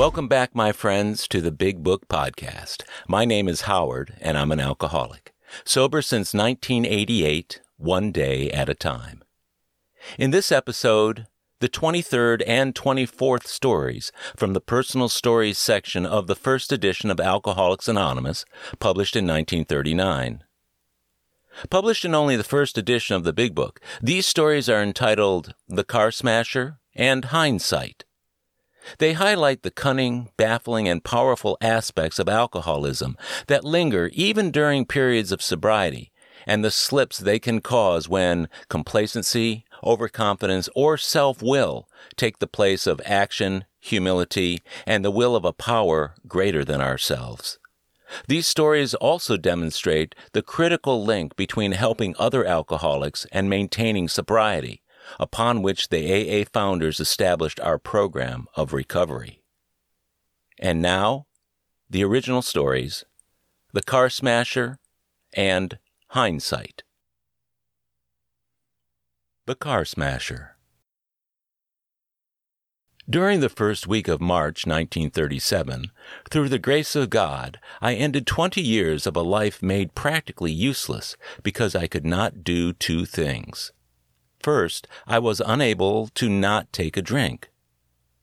Welcome back, my friends, to the Big Book Podcast. My name is Howard, and I'm an alcoholic. Sober since 1988, one day at a time. In this episode, the 23rd and 24th stories from the personal stories section of the first edition of Alcoholics Anonymous, published in 1939. Published in only the first edition of the Big Book, these stories are entitled The Car Smasher and Hindsight. They highlight the cunning, baffling, and powerful aspects of alcoholism that linger even during periods of sobriety and the slips they can cause when complacency, overconfidence, or self-will take the place of action, humility, and the will of a power greater than ourselves. These stories also demonstrate the critical link between helping other alcoholics and maintaining sobriety, upon which the AA founders established our program of recovery. And now, the original stories, The Car Smasher, and Hindsight. The Car Smasher. During the first week of March 1937, through the grace of God, I ended 20 years of a life made practically useless because I could not do two things. First, I was unable to not take a drink.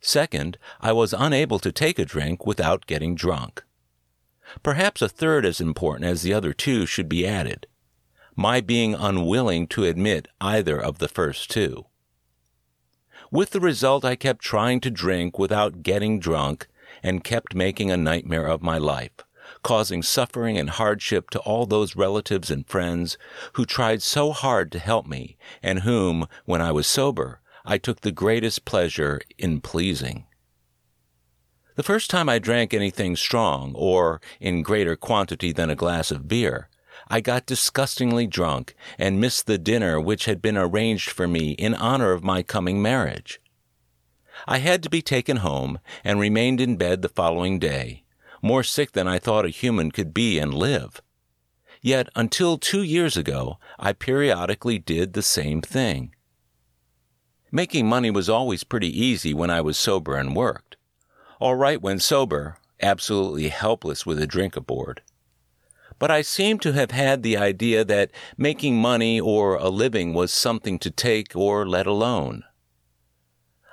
Second, I was unable to take a drink without getting drunk. Perhaps a third as important as the other two should be added. My being unwilling to admit either of the first two. With the result, I kept trying to drink without getting drunk and kept making a nightmare of my life, causing suffering and hardship to all those relatives and friends who tried so hard to help me and whom, when I was sober, I took the greatest pleasure in pleasing. The first time I drank anything strong, or in greater quantity than a glass of beer, I got disgustingly drunk and missed the dinner which had been arranged for me in honor of my coming marriage. I had to be taken home and remained in bed the following day, more sick than I thought a human could be and live. Yet until two years ago, I periodically did the same thing. Making money was always pretty easy when I was sober and worked. All right when sober, absolutely helpless with a drink aboard but I seem to have had the idea that making money or a living was something to take or let alone.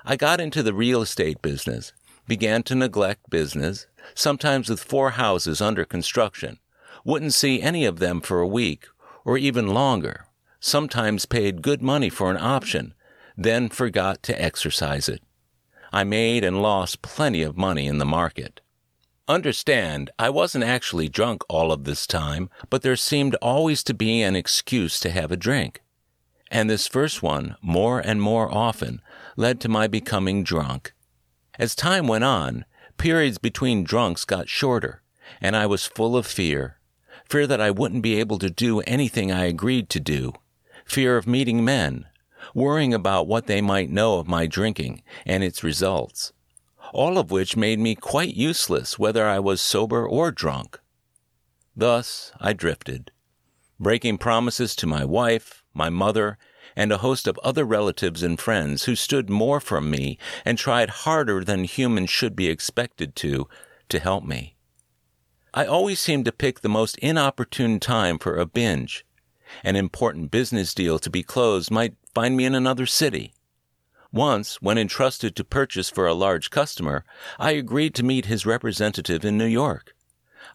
I got into the real estate business, began to neglect business, sometimes with four houses under construction, wouldn't see any of them for a week or even longer, sometimes paid good money for an option, then forgot to exercise it. I made and lost plenty of money in the market. Understand, I wasn't actually drunk all of this time, but there seemed always to be an excuse to have a drink. And this first one, more and more often, led to my becoming drunk. As time went on, periods between drunks got shorter, and I was full of fear. Fear that I wouldn't be able to do anything I agreed to do. Fear of meeting men. Worrying about what they might know of my drinking and its results all of which made me quite useless whether I was sober or drunk. Thus I drifted, breaking promises to my wife, my mother, and a host of other relatives and friends who stood more from me and tried harder than humans should be expected to, to help me. I always seemed to pick the most inopportune time for a binge. An important business deal to be closed might find me in another city. Once, when entrusted to purchase for a large customer, I agreed to meet his representative in New York.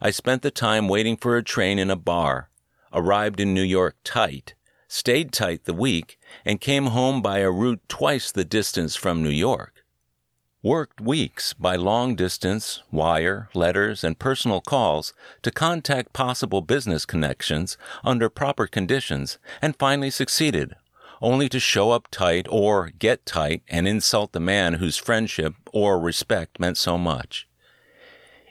I spent the time waiting for a train in a bar, arrived in New York tight, stayed tight the week, and came home by a route twice the distance from New York. Worked weeks by long distance, wire, letters, and personal calls to contact possible business connections under proper conditions, and finally succeeded only to show up tight or get tight and insult the man whose friendship or respect meant so much.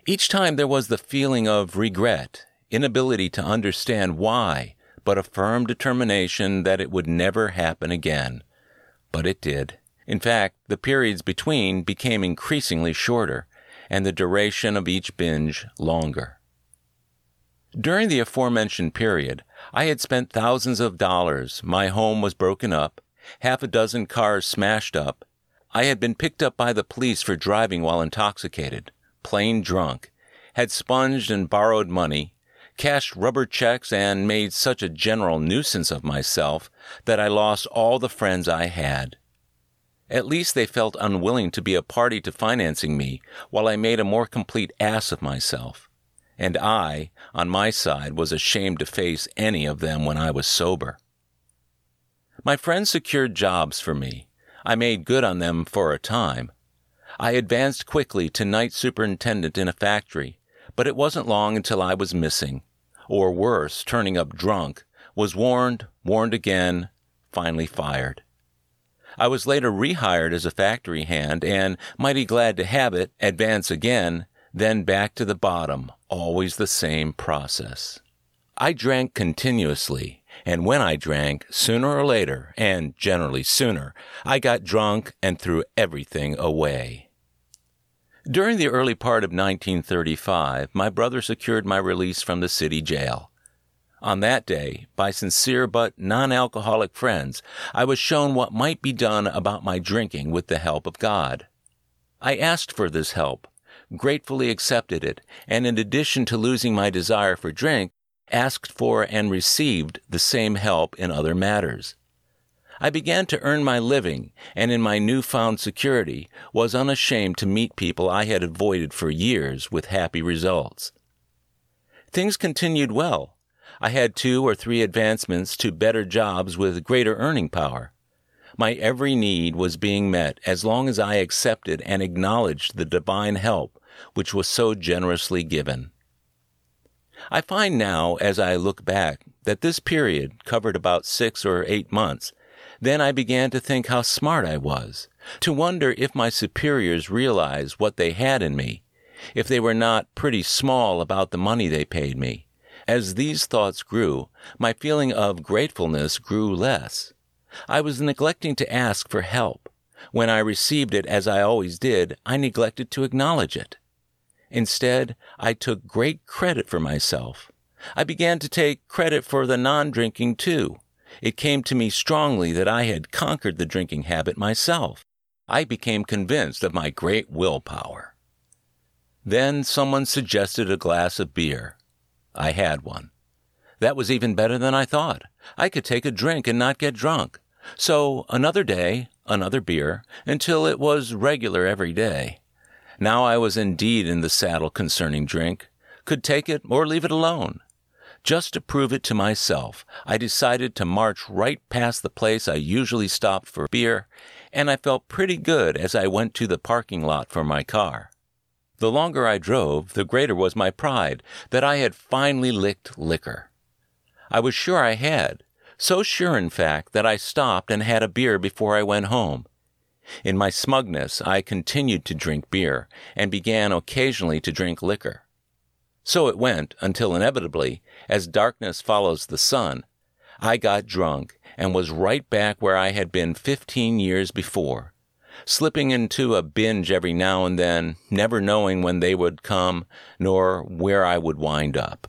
Each time there was the feeling of regret, inability to understand why, but a firm determination that it would never happen again. But it did. In fact, the periods between became increasingly shorter, and the duration of each binge longer. During the aforementioned period, I had spent thousands of dollars, my home was broken up, half a dozen cars smashed up, I had been picked up by the police for driving while intoxicated, plain drunk, had sponged and borrowed money, cashed rubber checks, and made such a general nuisance of myself that I lost all the friends I had. At least they felt unwilling to be a party to financing me while I made a more complete ass of myself. And I, on my side, was ashamed to face any of them when I was sober. My friends secured jobs for me. I made good on them for a time. I advanced quickly to night superintendent in a factory, but it wasn't long until I was missing, or worse, turning up drunk, was warned, warned again, finally fired. I was later rehired as a factory hand and, mighty glad to have it, advance again, then back to the bottom, always the same process. I drank continuously, and when I drank, sooner or later, and generally sooner, I got drunk and threw everything away. During the early part of 1935, my brother secured my release from the city jail. On that day, by sincere but non alcoholic friends, I was shown what might be done about my drinking with the help of God. I asked for this help, gratefully accepted it, and in addition to losing my desire for drink, asked for and received the same help in other matters. I began to earn my living, and in my newfound security was unashamed to meet people I had avoided for years with happy results. Things continued well I had two or three advancements to better jobs with greater earning power. My every need was being met as long as I accepted and acknowledged the divine help which was so generously given. I find now, as I look back, that this period covered about six or eight months. Then I began to think how smart I was, to wonder if my superiors realized what they had in me, if they were not pretty small about the money they paid me, as these thoughts grew, my feeling of gratefulness grew less. I was neglecting to ask for help. When I received it, as I always did, I neglected to acknowledge it. Instead, I took great credit for myself. I began to take credit for the non drinking too. It came to me strongly that I had conquered the drinking habit myself. I became convinced of my great willpower. Then someone suggested a glass of beer. I had one. That was even better than I thought. I could take a drink and not get drunk. So another day, another beer, until it was regular every day. Now I was indeed in the saddle concerning drink, could take it or leave it alone. Just to prove it to myself, I decided to march right past the place I usually stopped for beer, and I felt pretty good as I went to the parking lot for my car. The longer I drove, the greater was my pride that I had finally licked liquor. I was sure I had, so sure, in fact, that I stopped and had a beer before I went home. In my smugness, I continued to drink beer and began occasionally to drink liquor. So it went until inevitably, as darkness follows the sun, I got drunk and was right back where I had been fifteen years before, slipping into a binge every now and then, never knowing when they would come nor where I would wind up.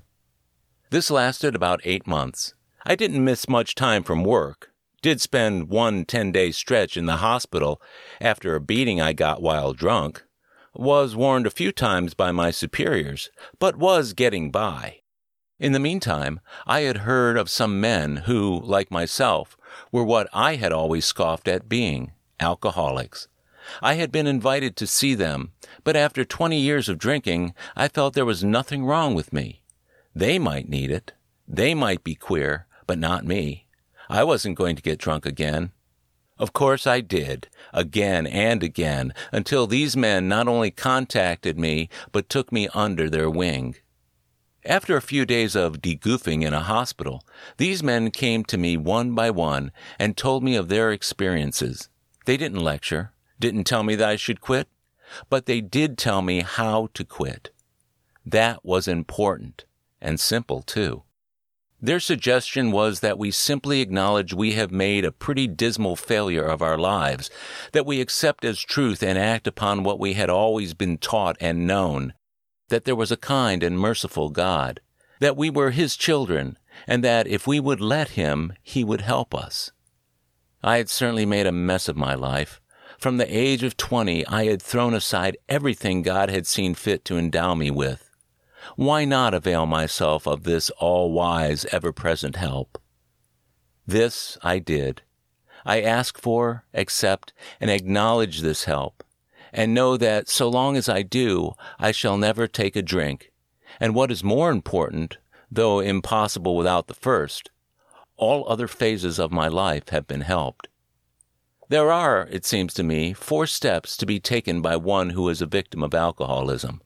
This lasted about eight months. I didn't miss much time from work, did spend one ten day stretch in the hospital after a beating I got while drunk, was warned a few times by my superiors, but was getting by. In the meantime, I had heard of some men who, like myself, were what I had always scoffed at being alcoholics. I had been invited to see them, but after 20 years of drinking, I felt there was nothing wrong with me. They might need it. They might be queer, but not me. I wasn't going to get drunk again. Of course I did, again and again, until these men not only contacted me, but took me under their wing. After a few days of degoofing in a hospital, these men came to me one by one and told me of their experiences. They didn't lecture, didn't tell me that I should quit, but they did tell me how to quit. That was important and simple too. Their suggestion was that we simply acknowledge we have made a pretty dismal failure of our lives, that we accept as truth and act upon what we had always been taught and known, that there was a kind and merciful God, that we were His children, and that if we would let Him, He would help us. I had certainly made a mess of my life, From the age of 20, I had thrown aside everything God had seen fit to endow me with. Why not avail myself of this all wise, ever present help? This I did. I ask for, accept, and acknowledge this help, and know that so long as I do, I shall never take a drink. And what is more important, though impossible without the first, all other phases of my life have been helped. There are, it seems to me, four steps to be taken by one who is a victim of alcoholism.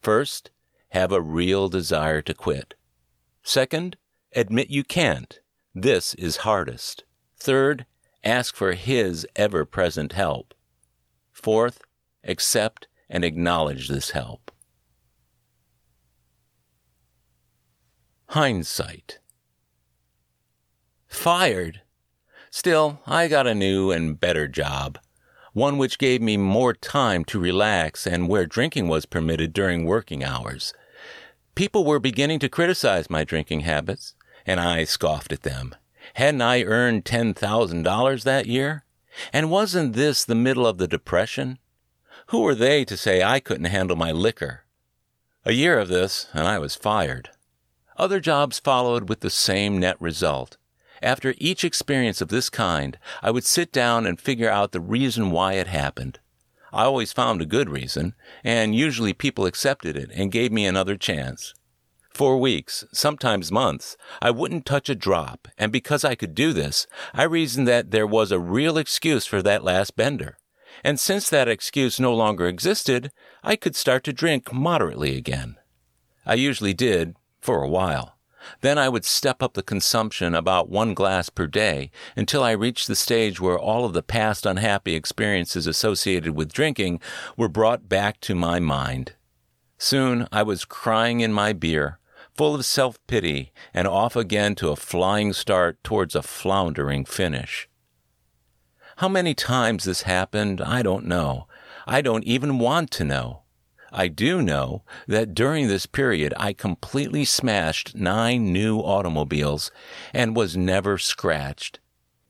First, have a real desire to quit. Second, admit you can't. This is hardest. Third, ask for His ever present help. Fourth, accept and acknowledge this help. Hindsight. Fired? Still, I got a new and better job, one which gave me more time to relax and where drinking was permitted during working hours. People were beginning to criticize my drinking habits, and I scoffed at them. Hadn't I earned $10,000 that year? And wasn't this the middle of the Depression? Who were they to say I couldn't handle my liquor? A year of this, and I was fired. Other jobs followed with the same net result. After each experience of this kind, I would sit down and figure out the reason why it happened. I always found a good reason, and usually people accepted it and gave me another chance. For weeks, sometimes months, I wouldn't touch a drop, and because I could do this, I reasoned that there was a real excuse for that last bender. And since that excuse no longer existed, I could start to drink moderately again. I usually did, for a while. Then I would step up the consumption about one glass per day until I reached the stage where all of the past unhappy experiences associated with drinking were brought back to my mind. Soon I was crying in my beer, full of self pity, and off again to a flying start towards a floundering finish. How many times this happened, I don't know. I don't even want to know. I do know that during this period I completely smashed nine new automobiles and was never scratched.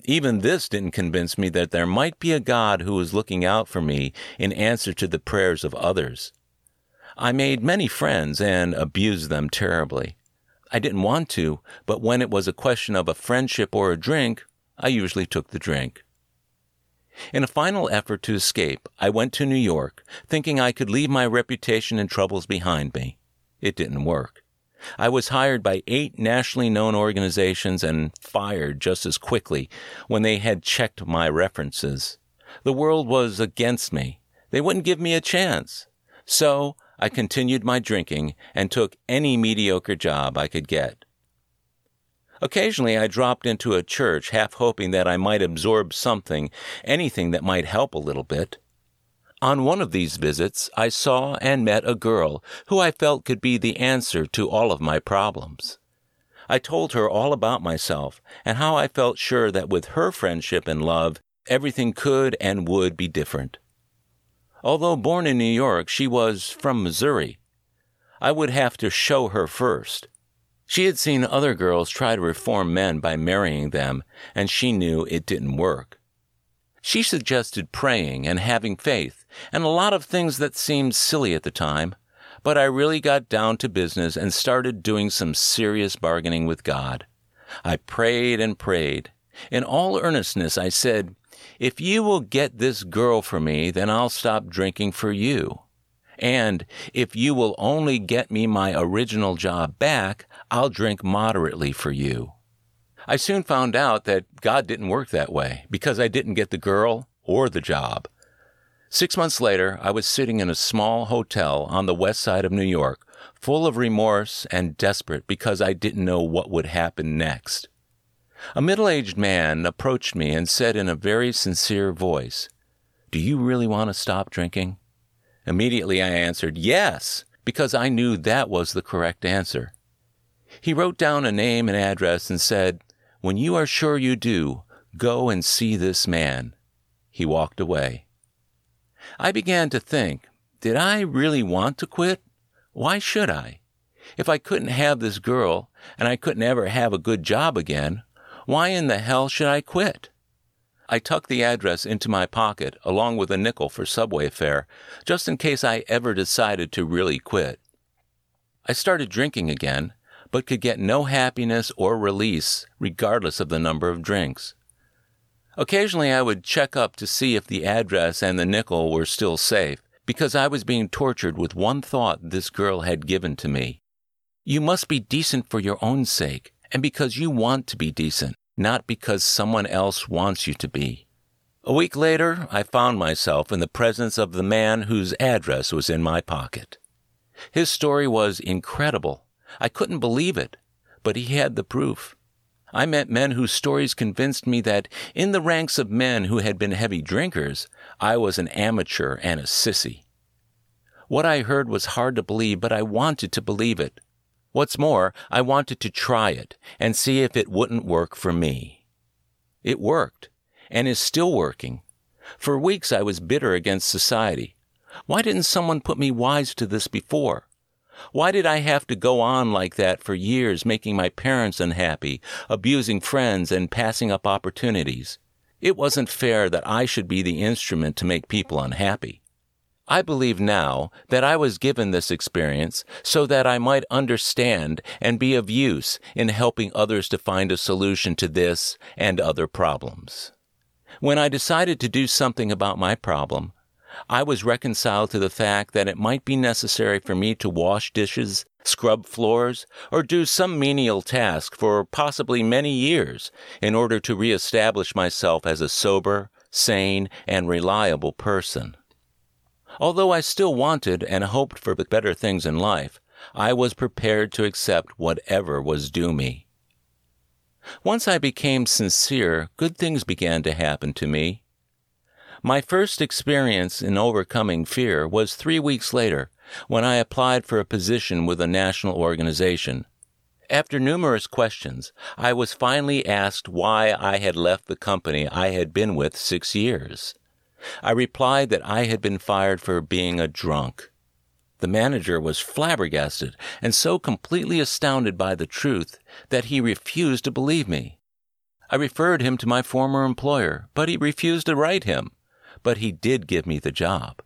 Even this didn't convince me that there might be a God who was looking out for me in answer to the prayers of others. I made many friends and abused them terribly. I didn't want to, but when it was a question of a friendship or a drink, I usually took the drink. In a final effort to escape, I went to New York, thinking I could leave my reputation and troubles behind me. It didn't work. I was hired by eight nationally known organizations and fired just as quickly when they had checked my references. The world was against me. They wouldn't give me a chance. So I continued my drinking and took any mediocre job I could get. Occasionally I dropped into a church half hoping that I might absorb something, anything that might help a little bit. On one of these visits, I saw and met a girl who I felt could be the answer to all of my problems. I told her all about myself and how I felt sure that with her friendship and love, everything could and would be different. Although born in New York, she was from Missouri. I would have to show her first. She had seen other girls try to reform men by marrying them, and she knew it didn't work. She suggested praying and having faith, and a lot of things that seemed silly at the time, but I really got down to business and started doing some serious bargaining with God. I prayed and prayed. In all earnestness, I said, if you will get this girl for me, then I'll stop drinking for you. And if you will only get me my original job back, I'll drink moderately for you. I soon found out that God didn't work that way because I didn't get the girl or the job. Six months later, I was sitting in a small hotel on the west side of New York, full of remorse and desperate because I didn't know what would happen next. A middle aged man approached me and said in a very sincere voice, Do you really want to stop drinking? Immediately I answered, Yes, because I knew that was the correct answer. He wrote down a name and address and said, When you are sure you do, go and see this man. He walked away. I began to think, did I really want to quit? Why should I? If I couldn't have this girl and I couldn't ever have a good job again, why in the hell should I quit? I tucked the address into my pocket along with a nickel for subway fare, just in case I ever decided to really quit. I started drinking again, but could get no happiness or release regardless of the number of drinks. Occasionally I would check up to see if the address and the nickel were still safe, because I was being tortured with one thought this girl had given to me. You must be decent for your own sake, and because you want to be decent, not because someone else wants you to be. A week later, I found myself in the presence of the man whose address was in my pocket. His story was incredible. I couldn't believe it, but he had the proof. I met men whose stories convinced me that in the ranks of men who had been heavy drinkers, I was an amateur and a sissy. What I heard was hard to believe, but I wanted to believe it. What's more, I wanted to try it and see if it wouldn't work for me. It worked, and is still working. For weeks I was bitter against society. Why didn't someone put me wise to this before? Why did I have to go on like that for years, making my parents unhappy, abusing friends, and passing up opportunities? It wasn't fair that I should be the instrument to make people unhappy. I believe now that I was given this experience so that I might understand and be of use in helping others to find a solution to this and other problems. When I decided to do something about my problem, I was reconciled to the fact that it might be necessary for me to wash dishes, scrub floors, or do some menial task for possibly many years in order to reestablish myself as a sober, sane, and reliable person. Although I still wanted and hoped for better things in life, I was prepared to accept whatever was due me. Once I became sincere, good things began to happen to me. My first experience in overcoming fear was three weeks later when I applied for a position with a national organization. After numerous questions, I was finally asked why I had left the company I had been with six years. I replied that I had been fired for being a drunk. The manager was flabbergasted and so completely astounded by the truth that he refused to believe me. I referred him to my former employer, but he refused to write him but he did give me the job.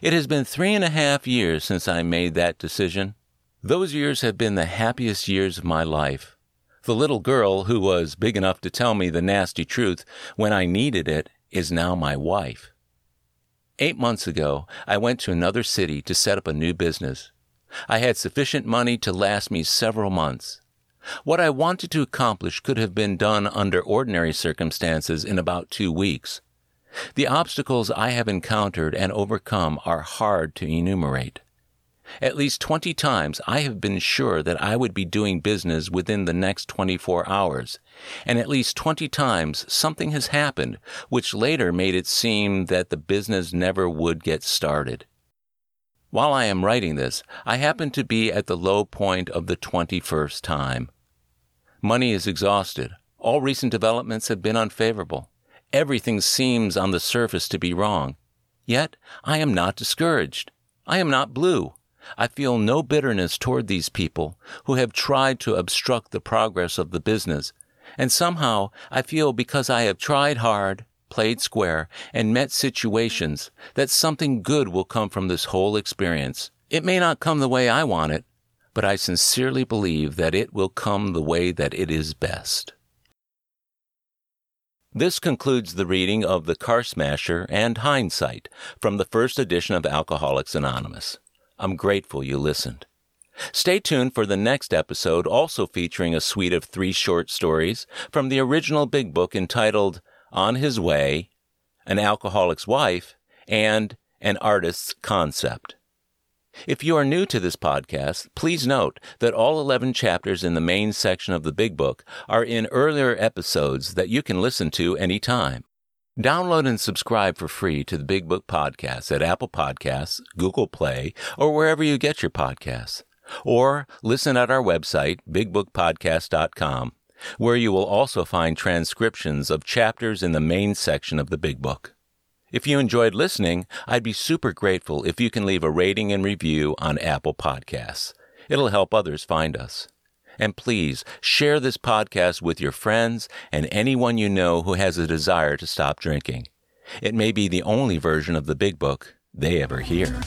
It has been three and a half years since I made that decision. Those years have been the happiest years of my life. The little girl who was big enough to tell me the nasty truth when I needed it is now my wife. Eight months ago, I went to another city to set up a new business. I had sufficient money to last me several months. What I wanted to accomplish could have been done under ordinary circumstances in about two weeks. The obstacles I have encountered and overcome are hard to enumerate. At least 20 times I have been sure that I would be doing business within the next 24 hours, and at least 20 times something has happened which later made it seem that the business never would get started. While I am writing this, I happen to be at the low point of the 21st time. Money is exhausted. All recent developments have been unfavorable. Everything seems on the surface to be wrong. Yet I am not discouraged. I am not blue. I feel no bitterness toward these people who have tried to obstruct the progress of the business. And somehow I feel because I have tried hard, played square, and met situations that something good will come from this whole experience. It may not come the way I want it, but I sincerely believe that it will come the way that it is best. This concludes the reading of The Car Smasher and Hindsight from the first edition of Alcoholics Anonymous. I'm grateful you listened. Stay tuned for the next episode, also featuring a suite of three short stories from the original Big Book entitled On His Way, An Alcoholic's Wife, and An Artist's Concept. If you are new to this podcast, please note that all 11 chapters in the main section of the Big Book are in earlier episodes that you can listen to anytime. Download and subscribe for free to the Big Book Podcast at Apple Podcasts, Google Play, or wherever you get your podcasts. Or listen at our website, bigbookpodcast.com, where you will also find transcriptions of chapters in the main section of the Big Book. If you enjoyed listening, I'd be super grateful if you can leave a rating and review on Apple Podcasts. It'll help others find us. And please share this podcast with your friends and anyone you know who has a desire to stop drinking. It may be the only version of the Big Book they ever hear.